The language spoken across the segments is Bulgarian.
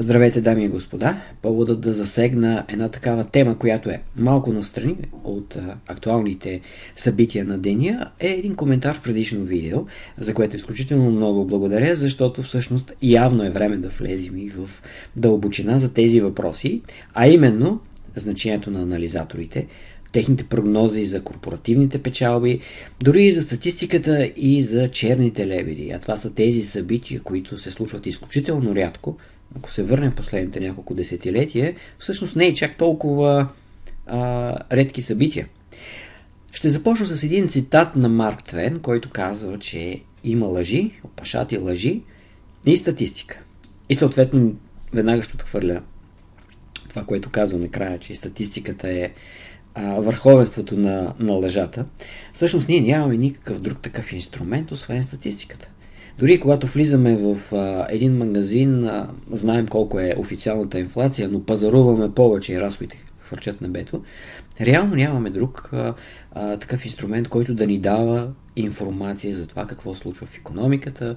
Здравейте, дами и господа! Поводът да засегна една такава тема, която е малко настрани от актуалните събития на деня, е един коментар в предишно видео, за което изключително много благодаря, защото всъщност явно е време да влезем и в дълбочина за тези въпроси, а именно значението на анализаторите, техните прогнози за корпоративните печалби, дори и за статистиката и за черните лебеди. А това са тези събития, които се случват изключително рядко, ако се върнем последните няколко десетилетия, всъщност не е чак толкова а, редки събития. Ще започна с един цитат на Марк Твен, който казва, че има лъжи, опашати лъжи и статистика. И съответно веднага ще отхвърля това, което казва накрая, че статистиката е а, върховенството на, на лъжата. Всъщност ние нямаме никакъв друг такъв инструмент, освен статистиката. Дори когато влизаме в а, един магазин, а, знаем колко е официалната инфлация, но пазаруваме повече и разходите хвърчат небето, реално нямаме друг а, а, такъв инструмент, който да ни дава информация за това какво случва в економиката,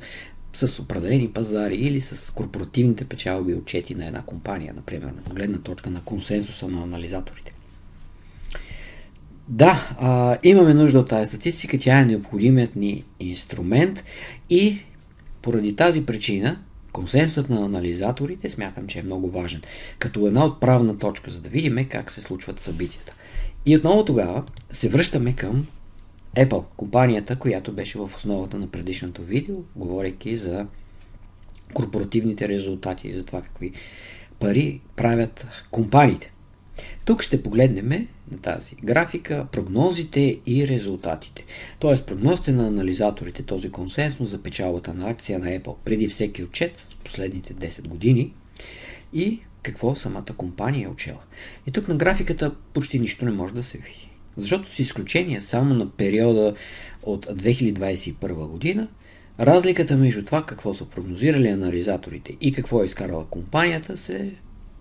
с определени пазари или с корпоративните печалби отчети на една компания, например, на гледна точка на консенсуса на анализаторите. Да, а, имаме нужда от тази статистика, тя е необходимият ни инструмент и поради тази причина, консенсусът на анализаторите смятам, че е много важен, като една отправна точка, за да видим как се случват събитията. И отново тогава се връщаме към Apple, компанията, която беше в основата на предишното видео, говорейки за корпоративните резултати и за това какви пари правят компаниите. Тук ще погледнем на тази графика прогнозите и резултатите. Тоест прогнозите на анализаторите, този консенсус за печалбата на акция на Apple преди всеки отчет в последните 10 години и какво самата компания е учела. И тук на графиката почти нищо не може да се види. Защото с изключение само на периода от 2021 година, разликата между това какво са прогнозирали анализаторите и какво е изкарала компанията се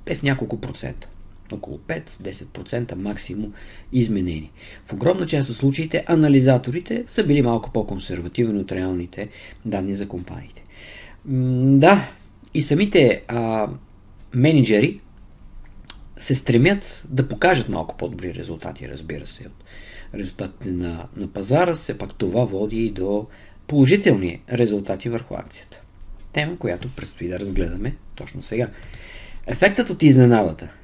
е в няколко процента около 5-10% максимум изменени. В огромна част от случаите анализаторите са били малко по-консервативни от реалните данни за компаниите. Да, и самите а, менеджери се стремят да покажат малко по-добри резултати, разбира се, от резултатите на, на пазара, все пак това води и до положителни резултати върху акцията. Тема, която предстои да разгледаме точно сега. Ефектът от изненадата –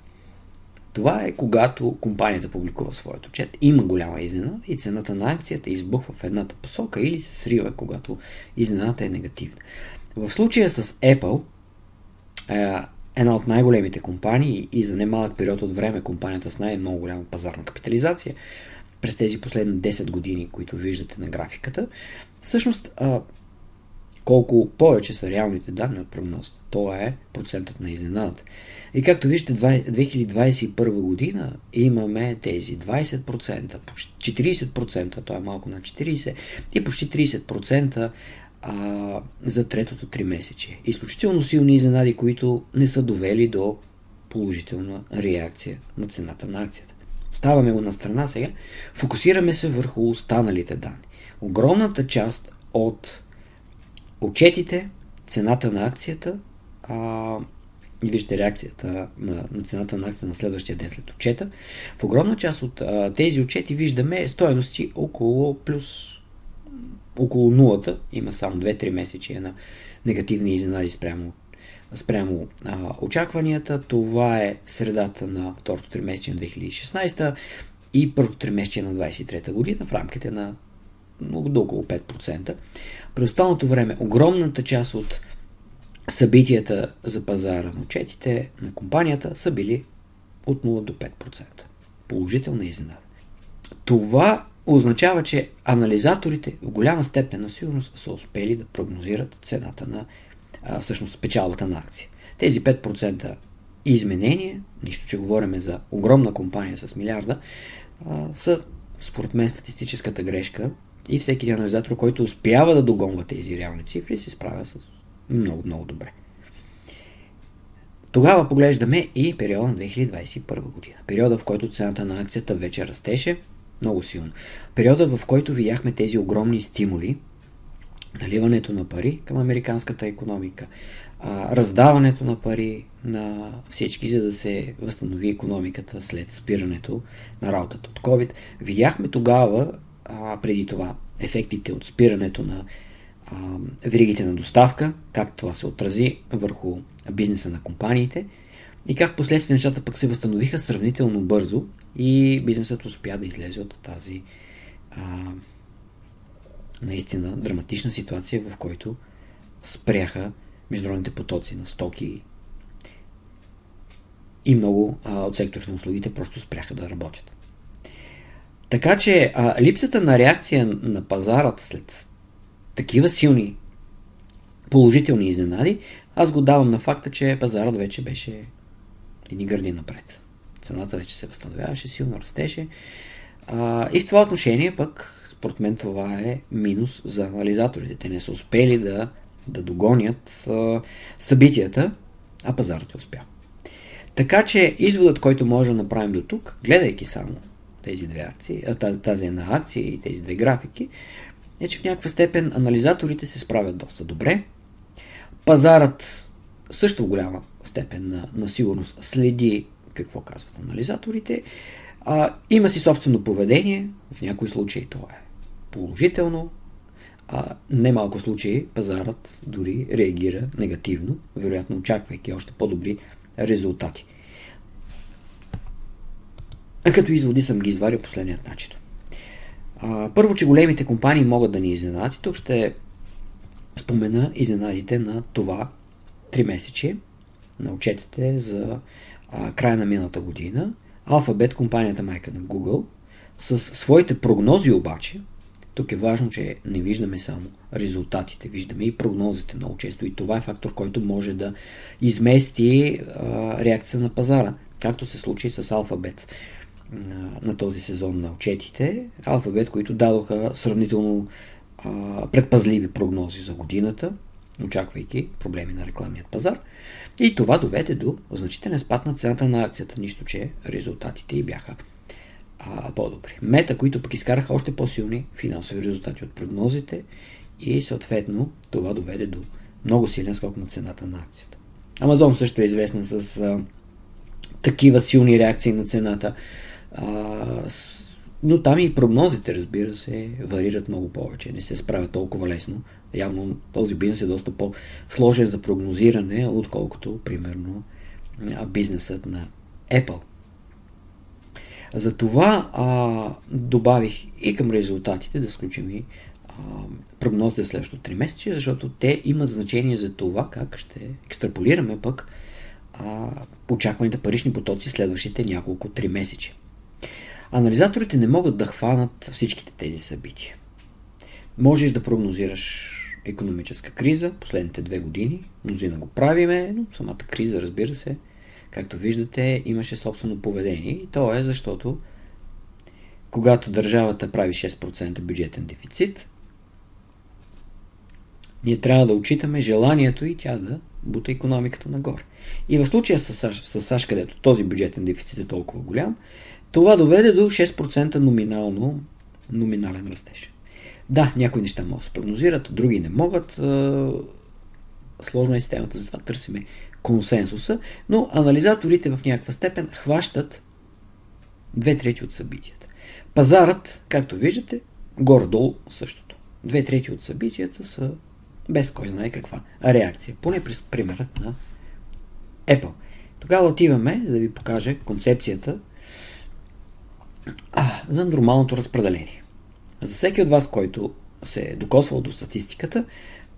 това е когато компанията публикува своят отчет. Има голяма изненада и цената на акцията избухва в едната посока или се срива, когато изненадата е негативна. В случая с Apple, е, една от най-големите компании и за немалък период от време компанията с най-много голяма пазарна капитализация, през тези последни 10 години, които виждате на графиката, всъщност колко повече са реалните данни от прогнозата. Това е процентът на изненадата. И както виждате, 2021 година имаме тези 20%, почти 40%, то е малко на 40%, и почти 30% а, за третото три месече. Изключително силни изненади, които не са довели до положителна реакция на цената на акцията. Оставаме го на страна сега. Фокусираме се върху останалите данни. Огромната част от отчетите, цената на акцията а, и вижте реакцията на, на цената на акция на следващия ден след отчета. В огромна част от а, тези отчети виждаме стоености около плюс около нулата. Има само 2-3 месечи на негативни изненади спрямо, спрямо а, очакванията. Това е средата на второто 3 месече на 2016 и първото 3 месече на 2023 година в рамките на до около 5%. През останалото време огромната част от събитията за пазара на отчетите на компанията са били от 0 до 5%. Положителна изненада. Това означава, че анализаторите в голяма степен на сигурност са успели да прогнозират цената на, а, всъщност, печалбата на акция. Тези 5% изменения, нищо, че говорим за огромна компания с милиарда, а, са според мен статистическата грешка и всеки анализатор, който успява да догонва тези реални цифри, се справя с много, много добре. Тогава поглеждаме и периода на 2021 година. Периода, в който цената на акцията вече растеше много силно. Периода, в който видяхме тези огромни стимули наливането на пари към американската економика, раздаването на пари на всички, за да се възстанови економиката след спирането на работата от COVID. Видяхме тогава, а, преди това, ефектите от спирането на а, веригите на доставка, как това се отрази върху бизнеса на компаниите и как последствие нещата пък се възстановиха сравнително бързо и бизнесът успя да излезе от тази а, наистина драматична ситуация, в който спряха международните потоци на стоки и много а, от секторите на услугите просто спряха да работят. Така че а, липсата на реакция на пазарата след такива силни положителни изненади, аз го давам на факта, че пазарът вече беше едни гърди напред. Цената вече се възстановяваше, силно растеше. А, и в това отношение пък, според мен това е минус за анализаторите. Те не са успели да, да догонят а, събитията, а пазарът е успял. Така че изводът, който може да направим до тук, гледайки само тези две акции, тази, една акция и тези две графики, е, че в някаква степен анализаторите се справят доста добре. Пазарът също в голяма степен на, на сигурност следи какво казват анализаторите. А, има си собствено поведение, в някои случаи това е положително, а немалко случаи пазарът дори реагира негативно, вероятно очаквайки още по-добри резултати. А като изводи съм ги изварил последният начин. А, първо, че големите компании могат да ни изненадат и тук ще спомена изненадите на това 3 месече на отчетите за а, края на миналата година. Alphabet, компанията майка на Google, с своите прогнози обаче, тук е важно, че не виждаме само резултатите, виждаме и прогнозите много често и това е фактор, който може да измести а, реакция на пазара, както се случи с Alphabet на, на този сезон на отчетите. Alphabet, които дадоха сравнително а, предпазливи прогнози за годината, очаквайки проблеми на рекламният пазар. И това доведе до значителен спад на цената на акцията, нищо, че резултатите и бяха а, по-добри. Мета, които пък изкараха още по-силни финансови резултати от прогнозите и съответно това доведе до много силен скок на цената на акцията. Амазон също е известна с а, такива силни реакции на цената. А, но там и прогнозите, разбира се, варират много повече. Не се справят толкова лесно. Явно този бизнес е доста по-сложен за прогнозиране, отколкото, примерно, бизнесът на Apple. Затова а, добавих и към резултатите да сключим и прогнозите следващото 3 месече, защото те имат значение за това как ще екстраполираме пък а, очакваните парични потоци следващите няколко 3 месече. Анализаторите не могат да хванат всичките тези събития. Можеш да прогнозираш економическа криза последните две години, мнозина го правиме, но самата криза, разбира се, както виждате, имаше собствено поведение. И то е защото когато държавата прави 6% бюджетен дефицит, ние трябва да отчитаме желанието и тя да бута економиката нагоре. И в случая с САЩ, с САЩ, където този бюджетен дефицит е толкова голям, това доведе до 6% номинално, номинален растеж. Да, някои неща могат да се прогнозират, други не могат. Сложна е системата, затова търсиме консенсуса, но анализаторите в някаква степен хващат две трети от събитията. Пазарът, както виждате, горе-долу същото. Две трети от събитията са без кой знае каква реакция. Поне през примерът на Apple. Тогава отиваме да ви покажа концепцията а, за нормалното разпределение. За всеки от вас, който се е докосвал до статистиката,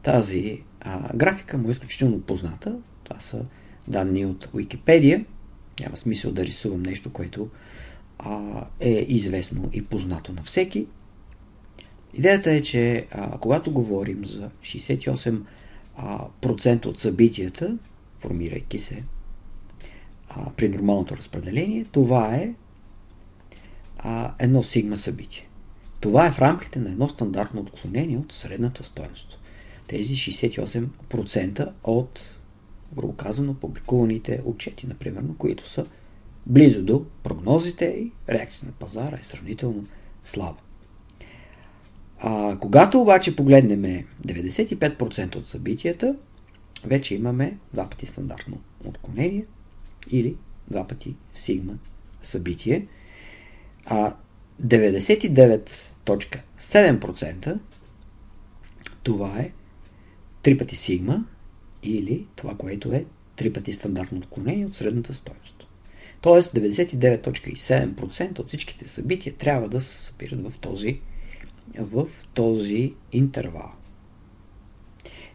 тази а, графика му е изключително позната. Това са данни от Википедия. Няма смисъл да рисувам нещо, което а, е известно и познато на всеки. Идеята е, че а, когато говорим за 68% а, процента от събитията, формирайки се а, при нормалното разпределение, това е а, едно сигма събитие. Това е в рамките на едно стандартно отклонение от средната стоеност. Тези 68% от, грубо казано, публикуваните отчети, например, които са близо до прогнозите и реакция на пазара е сравнително слаба. А, когато обаче погледнем 95% от събитията, вече имаме два пъти стандартно отклонение или два пъти сигма събитие. А 99.7% това е три пъти сигма или това, което е три пъти стандартно отклонение от средната стоеност. Тоест 99.7% от всичките събития трябва да се събират в този, в този интервал.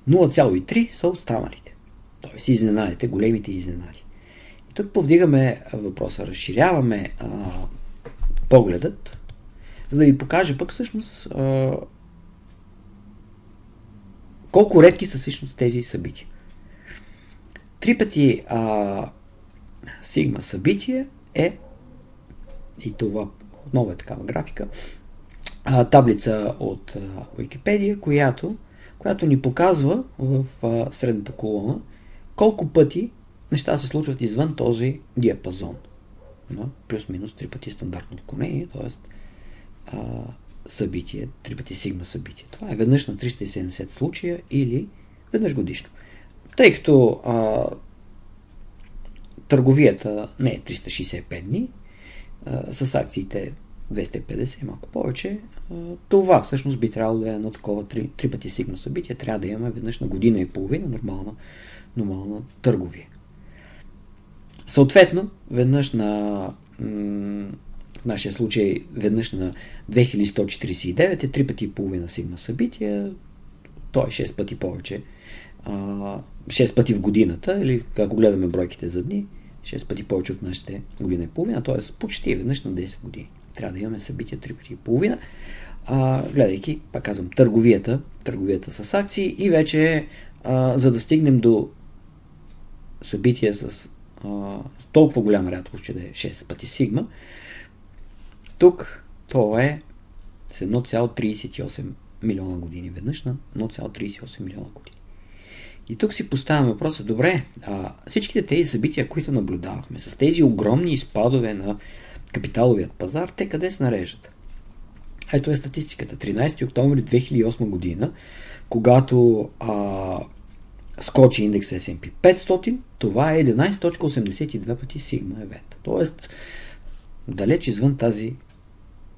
0,3 са останалите. Тоест изненадите, големите изненади. И тук повдигаме въпроса, разширяваме а, погледът, за да ви покажа пък всъщност а, колко редки са всъщност тези събития. Три пъти а, сигма събитие е и това отново е такава графика, а, таблица от а, Википедия, която, която ни показва в а, средната колона колко пъти неща се случват извън този диапазон. Да? Плюс-минус три пъти стандартно отклонение, т.е. събитие, три пъти сигма събитие. Това е веднъж на 370 случая или веднъж годишно. Тъй като а, търговията не е 365 дни, а, с акциите 250 малко повече, това всъщност би трябвало да е на такова три, три пъти сигма събитие. Трябва да имаме веднъж на година и половина нормална, нормална търговия. Съответно, веднъж на в нашия случай веднъж на 2149 е три пъти и половина сигма събития, то е 6 пъти повече. 6 пъти в годината, или ако гледаме бройките за дни, 6 пъти повече от нашите година и половина, т.е. почти веднъж на 10 години. Трябва да имаме събития 3 пъти и половина, а, гледайки, пак казвам, търговията, търговията с акции и вече, а, за да стигнем до събития с а, толкова голяма рядкост, че да е 6 пъти сигма, тук то е с 1,38 милиона години веднъж на 1,38 милиона години. И тук си поставяме въпроса, добре, а, всичките тези събития, които наблюдавахме, с тези огромни изпадове на капиталовият пазар, те къде се нареждат? Ето е статистиката. 13 октомври 2008 година, когато а, скочи индекс S&P 500, това е 11.82 пъти сигма евент. Тоест, далеч извън тази,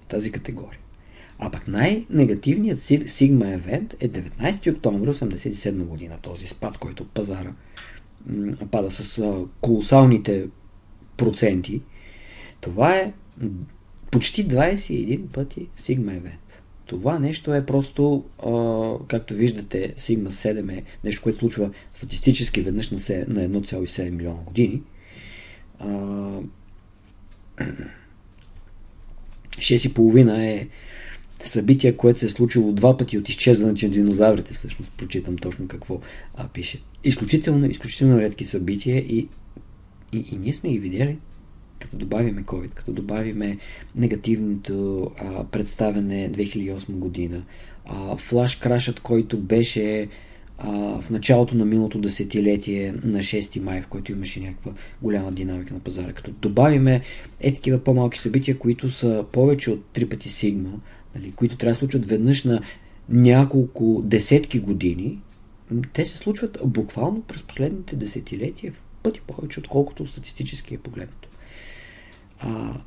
тази категория. А пък най-негативният сигма евент е 19 октомври 1987 година. Този спад, който пазара пада с колосалните проценти. Това е почти 21 пъти сигма евент. Това нещо е просто, а, както виждате, сигма 7 е нещо, което случва статистически веднъж на 1,7 милиона години. А, 6,5 е събитие, което се е случило два пъти от изчезването на динозаврите, всъщност прочитам точно какво а, пише. Изключително, изключително редки събития и, и, и ние сме ги видели, като добавиме COVID, като добавиме негативното а, представене 2008 година, а, флаш крашът, който беше а, в началото на миналото десетилетие на 6 май, в който имаше някаква голяма динамика на пазара. Като добавиме е такива по-малки събития, които са повече от 3 пъти сигма, нали, които трябва да случват веднъж на няколко десетки години, те се случват буквално през последните десетилетия в пъти повече, отколкото статистически е погледнато. А,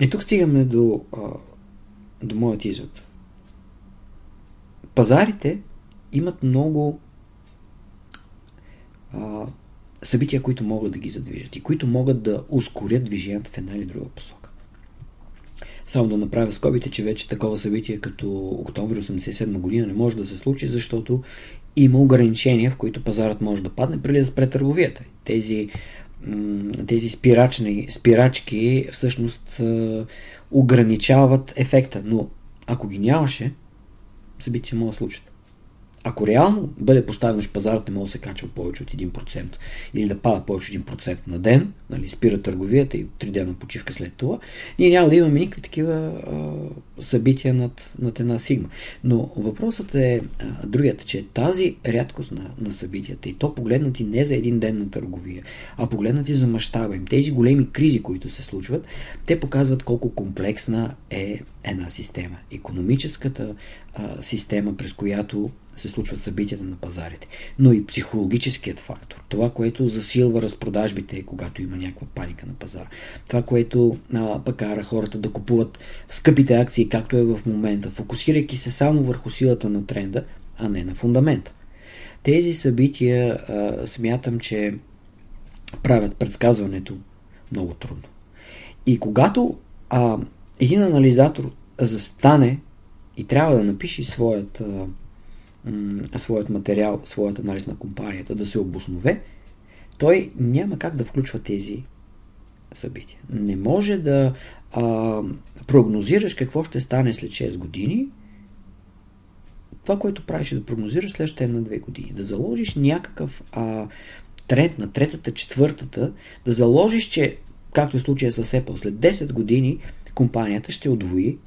и тук стигаме до, а, до моят извод. Пазарите имат много а, събития, които могат да ги задвижат и които могат да ускорят движението в една или друга посока. Само да направя скобите, че вече такова събитие като октомври 1987 година не може да се случи, защото има ограничения, в които пазарът може да падне преди да спре търговията. Тези, тези спирачни, спирачки всъщност ограничават ефекта, но ако ги нямаше, събития могат да случат. Ако реално бъде поставено, че пазарът не може да се качва повече от 1% или да пада повече от 1% на ден, нали, спира търговията и 3 дена почивка след това, ние няма да имаме никакви такива а, събития над, над една сигма. Но въпросът е а, другият, че тази рядкост на, на събитията и то погледнати не за един ден на търговия, а погледнати за мащаба им, тези големи кризи, които се случват, те показват колко комплексна е една система. Економическата а, система, през която се случват събитията на пазарите, но и психологическият фактор. Това, което засилва разпродажбите, когато има някаква паника на пазара. Това, което а, пък кара хората да купуват скъпите акции, както е в момента, фокусирайки се само върху силата на тренда, а не на фундамента. Тези събития а, смятам, че правят предсказването много трудно. И когато а, един анализатор застане и трябва да напише своят а, своят материал, своят анализ на компанията, да се обоснове, той няма как да включва тези събития. Не може да а, прогнозираш какво ще стане след 6 години. Това, което правиш е да прогнозираш следващите една-две години. Да заложиш някакъв а, тренд на третата, четвъртата, да заложиш, че, както е случая с Apple, след 10 години компанията ще отвои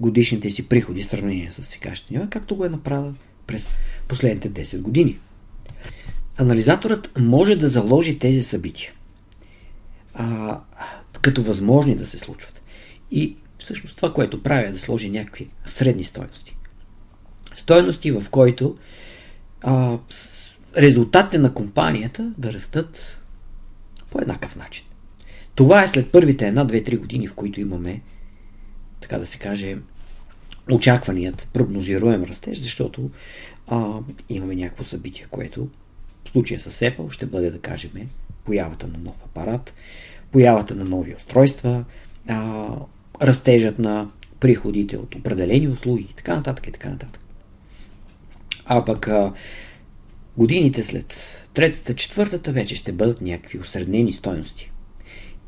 годишните си приходи в сравнение с сегашните нива, както го е направила през последните 10 години. Анализаторът може да заложи тези събития а, като възможни да се случват. И всъщност това, което прави е да сложи някакви средни стоености. Стоености, в който а, резултатите на компанията да растат по еднакъв начин. Това е след първите една, две, три години, в които имаме така да се каже, очакваният прогнозируем растеж, защото а, имаме някакво събитие, което в случая с Apple ще бъде, да кажем, появата на нов апарат, появата на нови устройства, а, растежът на приходите от определени услуги и така нататък и така нататък. А пък а, годините след третата, четвъртата вече ще бъдат някакви осреднени стоености.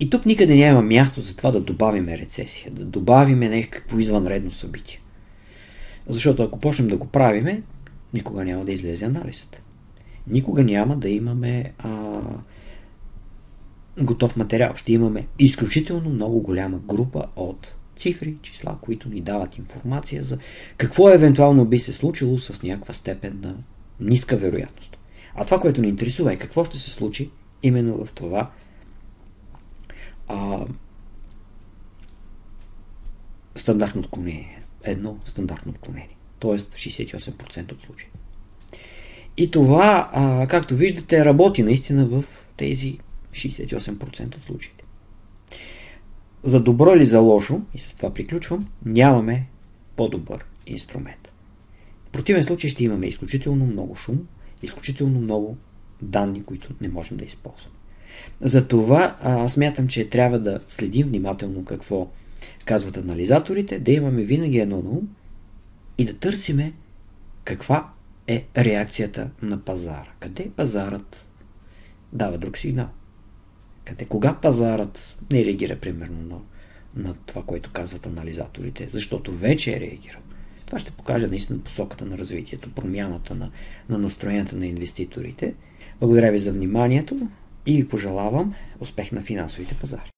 И тук никъде няма място за това да добавиме рецесия, да добавиме някакво извънредно събитие. Защото ако почнем да го правиме, никога няма да излезе анализът. Никога няма да имаме а, готов материал. Ще имаме изключително много голяма група от цифри, числа, които ни дават информация за какво евентуално би се случило с някаква степен на ниска вероятност. А това, което ни интересува е какво ще се случи именно в това а, стандартно отклонение. Едно стандартно отклонение. Тоест 68% от случаи. И това, а, както виждате, работи наистина в тези 68% от случаите. За добро или за лошо, и с това приключвам, нямаме по-добър инструмент. В противен случай ще имаме изключително много шум, изключително много данни, които не можем да използваме. Затова аз смятам, че трябва да следим внимателно какво казват анализаторите, да имаме винаги едно на ум и да търсиме каква е реакцията на пазара. Къде пазарът дава друг сигнал? Къде, кога пазарът не реагира примерно на, на това, което казват анализаторите, защото вече е реагирал. Това ще покаже наистина посоката на развитието, промяната на, на настроенията на инвеститорите. Благодаря ви за вниманието и ви пожелавам успех на финансовите пазари.